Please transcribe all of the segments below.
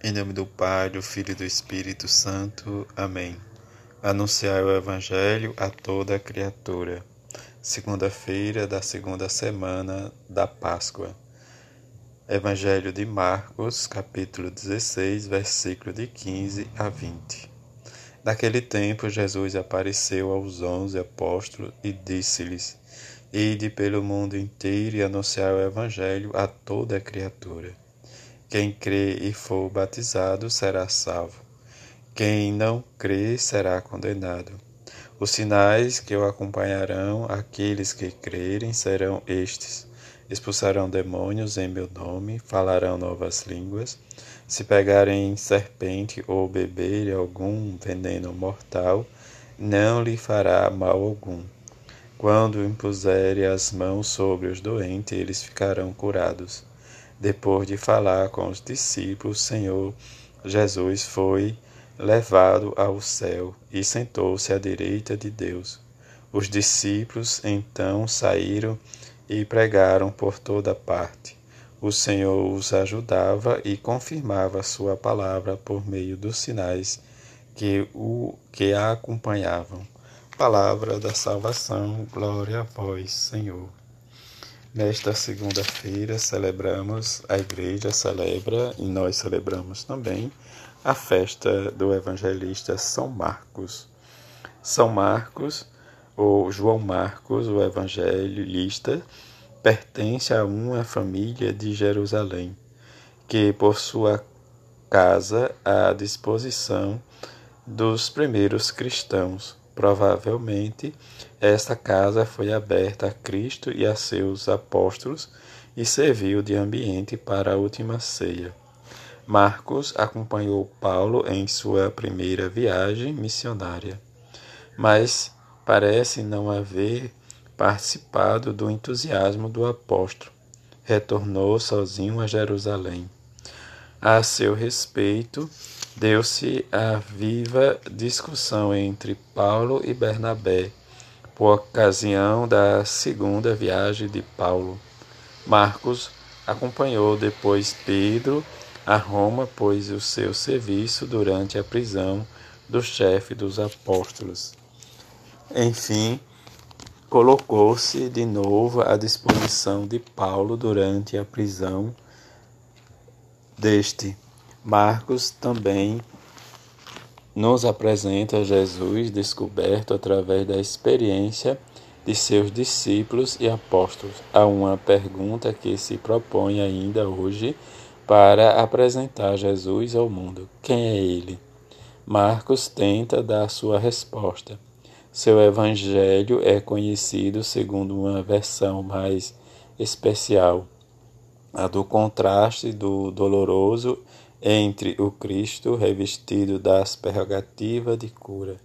Em nome do Pai, do Filho e do Espírito Santo. Amém. Anunciai o Evangelho a toda a criatura. Segunda-feira da segunda semana da Páscoa. Evangelho de Marcos, capítulo 16, versículo de 15 a 20. Naquele tempo, Jesus apareceu aos onze apóstolos e disse-lhes: Ide pelo mundo inteiro e anunciai o Evangelho a toda a criatura. Quem crê e for batizado será salvo. Quem não crê será condenado. Os sinais que o acompanharão aqueles que crerem serão estes: expulsarão demônios em meu nome, falarão novas línguas. Se pegarem serpente ou beberem algum veneno mortal, não lhe fará mal algum. Quando impuserem as mãos sobre os doentes, eles ficarão curados. Depois de falar com os discípulos, o Senhor Jesus foi levado ao céu e sentou-se à direita de Deus. Os discípulos então saíram e pregaram por toda parte. O Senhor os ajudava e confirmava sua palavra por meio dos sinais que o que a acompanhavam. Palavra da salvação, glória a vós, Senhor. Nesta segunda-feira celebramos, a igreja celebra e nós celebramos também a festa do evangelista São Marcos. São Marcos, ou João Marcos, o evangelista, pertence a uma família de Jerusalém, que por sua casa à disposição dos primeiros cristãos Provavelmente, esta casa foi aberta a Cristo e a seus apóstolos e serviu de ambiente para a última ceia. Marcos acompanhou Paulo em sua primeira viagem missionária, mas parece não haver participado do entusiasmo do apóstolo. Retornou sozinho a Jerusalém. A seu respeito, deu-se a viva discussão entre Paulo e Bernabé, por ocasião da segunda viagem de Paulo. Marcos acompanhou depois Pedro a Roma, pois o seu serviço durante a prisão do chefe dos apóstolos. Enfim, colocou-se de novo à disposição de Paulo durante a prisão deste. Marcos também nos apresenta Jesus descoberto através da experiência de seus discípulos e apóstolos. Há uma pergunta que se propõe ainda hoje para apresentar Jesus ao mundo: quem é ele? Marcos tenta dar sua resposta. Seu evangelho é conhecido segundo uma versão mais especial a do contraste do doloroso entre o Cristo revestido das prerrogativas de cura,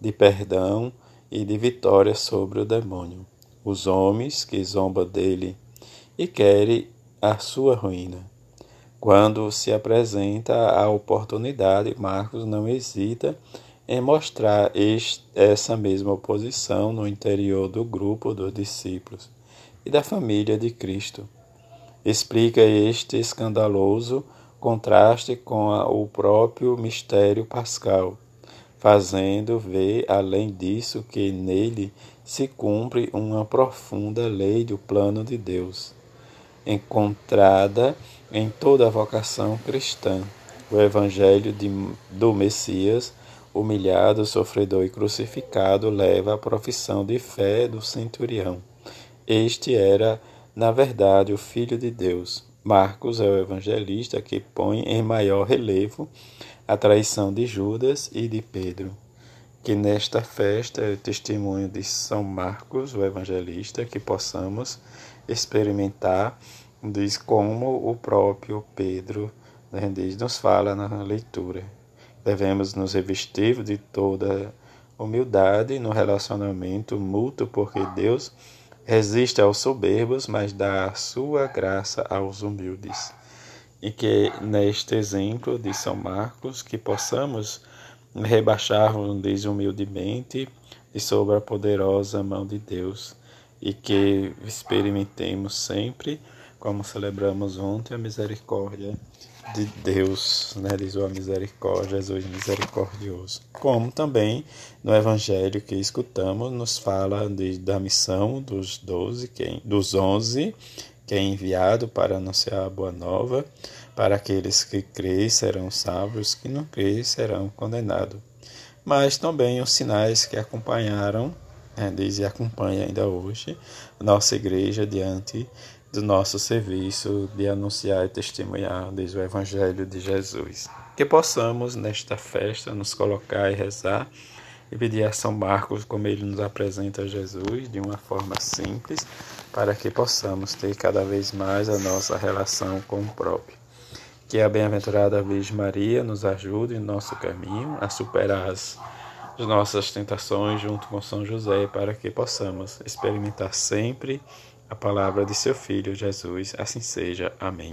de perdão e de vitória sobre o demônio, os homens que zombam dele e querem a sua ruína. Quando se apresenta a oportunidade, Marcos não hesita em mostrar este, essa mesma oposição no interior do grupo dos discípulos e da família de Cristo explica este escandaloso contraste com a, o próprio mistério pascal, fazendo ver, além disso, que nele se cumpre uma profunda lei do plano de Deus, encontrada em toda a vocação cristã. O Evangelho de, do Messias, humilhado, sofredor e crucificado, leva à profissão de fé do centurião. Este era na verdade, o Filho de Deus. Marcos é o evangelista que põe em maior relevo a traição de Judas e de Pedro. Que nesta festa é o testemunho de São Marcos, o evangelista, que possamos experimentar diz como o próprio Pedro né, diz, nos fala na leitura. Devemos nos revestir de toda humildade no relacionamento mútuo, porque Deus Resiste aos soberbos, mas dá a sua graça aos humildes. E que neste exemplo de São Marcos, que possamos rebaixar-nos desumildemente e sob a poderosa mão de Deus, e que experimentemos sempre, como celebramos ontem, a misericórdia de Deus, né, diz a misericórdia, Jesus misericordioso. Como também no Evangelho que escutamos, nos fala de, da missão dos doze, dos onze, que é enviado para anunciar a boa nova, para aqueles que creem serão salvos, que não creem serão condenados. Mas também os sinais que acompanharam, né, diz e acompanha ainda hoje, nossa igreja diante do nosso serviço de anunciar e testemunhar diz o Evangelho de Jesus. Que possamos, nesta festa, nos colocar e rezar e pedir a São Marcos, como ele nos apresenta Jesus, de uma forma simples, para que possamos ter cada vez mais a nossa relação com o próprio. Que a bem-aventurada Virgem Maria nos ajude em nosso caminho a superar as nossas tentações junto com São José, para que possamos experimentar sempre a palavra de seu Filho Jesus. Assim seja. Amém.